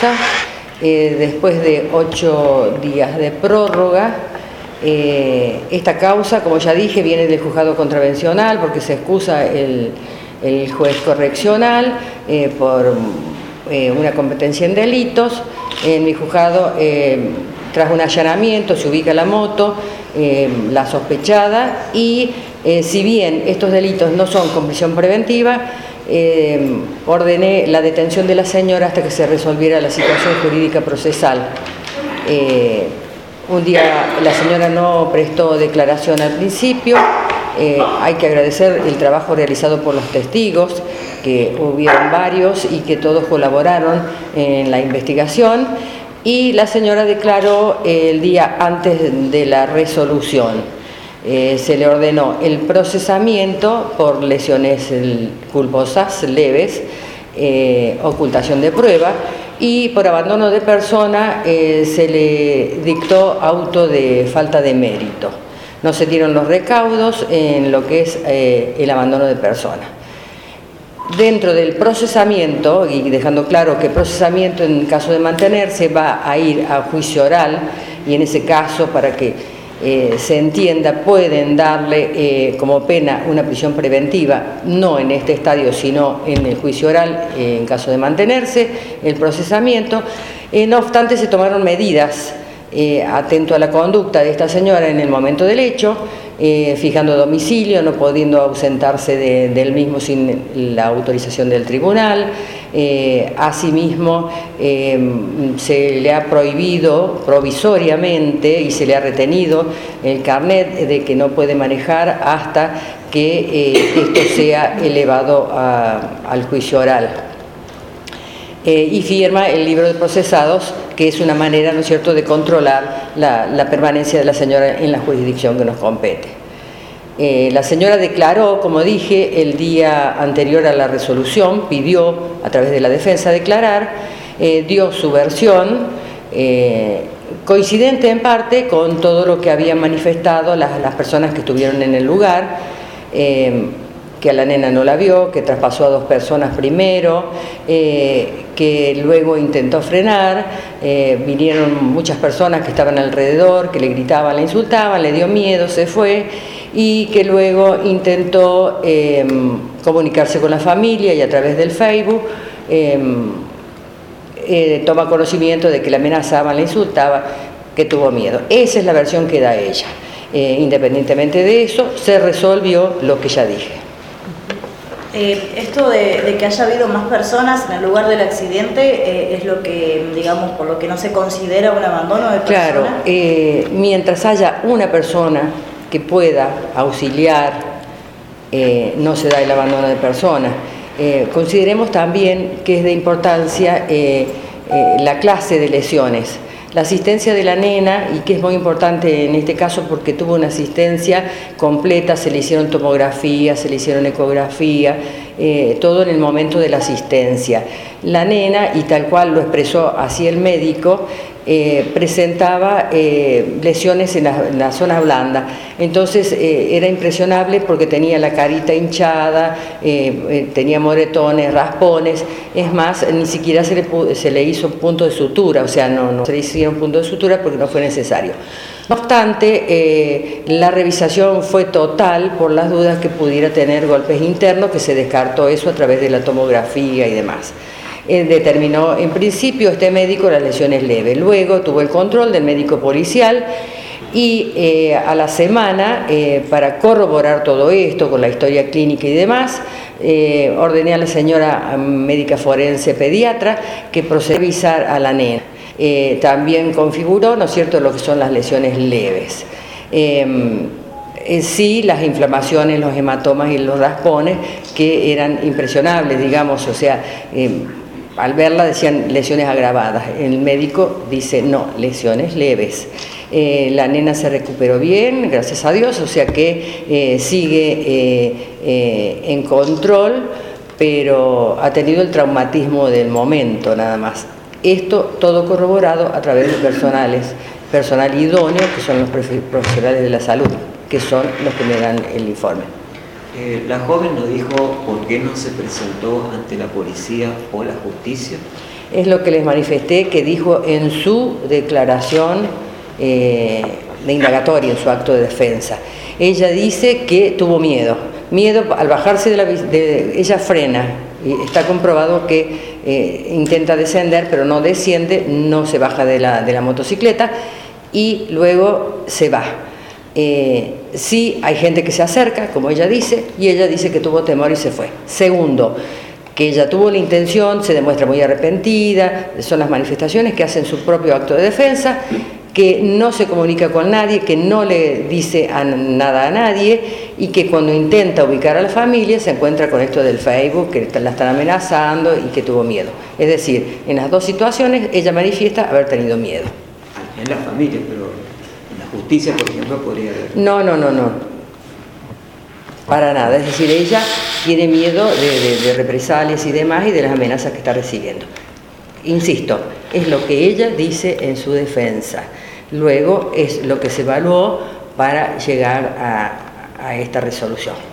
causa, después de ocho días de prórroga, esta causa, como ya dije, viene del juzgado contravencional porque se excusa el, juez correccional por una competencia en delitos. En mi juzgado tras un allanamiento se ubica la moto, eh, la sospechada y eh, si bien estos delitos no son con prisión preventiva, eh, ordené la detención de la señora hasta que se resolviera la situación jurídica procesal. un día la señora no prestó declaración al principio, hay que agradecer el trabajo realizado por los testigos, que hubieron varios y que todos colaboraron en la investigación y la señora declaró el día antes de la resolución. Eh, se le ordenó el procesamiento por lesiones culposas leves, eh, ocultación de prueba y por abandono de persona eh, se le dictó auto de falta de mérito. No se dieron los recaudos en lo que es el abandono de persona dentro del procesamiento, y dejando claro que procesamiento en caso de mantenerse va a ir a juicio oral, y en ese caso, para que eh, se entienda, pueden darle eh, como pena una prisión preventiva, no en este estadio, sino en el juicio oral, eh, en caso de mantenerse, el procesamiento. no obstante, se tomaron medidas atento a la conducta de esta señora en el momento del hecho, fijando domicilio, no pudiendo ausentarse del mismo sin la autorización del tribunal. Eh, asimismo, em, se le ha prohibido provisoriamente y se le ha retenido el carnet de que no puede manejar hasta que eh, esto sea elevado al juicio oral. y firma el libro de procesados, que es una manera, ¿no es cierto?, de controlar la, permanencia de la señora en la jurisdicción que nos compete. Eh, la señora declaró, como dije, el día anterior a la resolución, pidió a través de la defensa declarar, eh, dio su versión, eh, coincidente en parte con todo lo que habían manifestado las, las personas que estuvieron en el lugar que a la nena no la vio, que traspasó a dos personas primero, que luego intentó frenar, vinieron muchas personas que estaban alrededor, que le gritaban, le insultaban, le dio miedo, se fue y que luego intentó em, comunicarse con la familia y a través del Facebook em, eh, toma conocimiento de que la amenazaba, le insultaba, que tuvo miedo. Esa es la versión que da ella. independientemente de eso, se resolvió lo que ya dije. Eh, esto de, que haya habido más personas en el lugar del accidente eh, es lo que, digamos, por lo que no se considera un abandono de persona. Claro, eh, mientras haya una persona que pueda auxiliar, no se da el abandono de persona. consideremos también que es de importancia la clase de lesiones la asistencia de la nena, y que es muy importante en este caso porque tuvo una asistencia completa, se le hicieron tomografía, se le hicieron ecografía, eh, todo en el momento de la asistencia. La nena, y tal cual lo expresó así el médico, eh, presentaba eh, lesiones en la, zona blanda. Entonces era impresionable porque tenía la carita hinchada, tenía moretones, raspones. Es más, ni siquiera se le, se le hizo punto de sutura, o sea, no, no se le hicieron punto de sutura porque no fue necesario. No obstante, eh, la revisación fue total por las dudas que pudiera tener golpes internos, que se descartó eso a través de la tomografía y demás. Eh, determinó en principio este médico las lesiones leves. Luego tuvo el control del médico policial y eh, a la semana, para corroborar todo esto con la historia clínica y demás, ordené a la señora médica forense pediatra que procediera a a la nena. Eh, también configuró, ¿no es cierto?, lo que son las lesiones leves. Sí, las inflamaciones, los hematomas y los raspones, que eran impresionables, digamos, o sea, al verla decían lesiones agravadas. El médico dice, no, lesiones leves. Eh, la nena se recuperó bien, gracias a Dios, o sea que eh, sigue en control, pero ha tenido el traumatismo del momento nada más. Esto todo corroborado a través de personales, personal idóneo, que son los profesionales de la salud, que son los que me dan el informe. Eh, la joven nos dijo por qué no se presentó ante la policía o la justicia. Es lo que les manifesté que dijo en su declaración eh, de indagatoria, en su acto de defensa. Ella dice que tuvo miedo. Miedo al bajarse de la... ella frena. Y está comprobado que eh, intenta descender, pero no desciende, no se baja de la, de la motocicleta y luego se va. Eh, sí hay gente que se acerca, como ella dice, y ella dice que tuvo temor y se fue. Segundo, que ella tuvo la intención, se demuestra muy arrepentida, son las manifestaciones que hacen su propio acto de defensa, que no se comunica con nadie, que no le dice nada a nadie y que cuando intenta ubicar a la familia se encuentra con esto del Facebook, que la están amenazando y que tuvo miedo. Es decir, en las dos situaciones ella manifiesta haber tenido miedo. En la familia, pero por ejemplo, podría No, no, no, no. Para nada. Es decir, ella tiene miedo de, represalias y demás y de las amenazas que está recibiendo. Insisto, es lo que ella dice en su defensa. Luego es lo que se evaluó para llegar a esta resolución.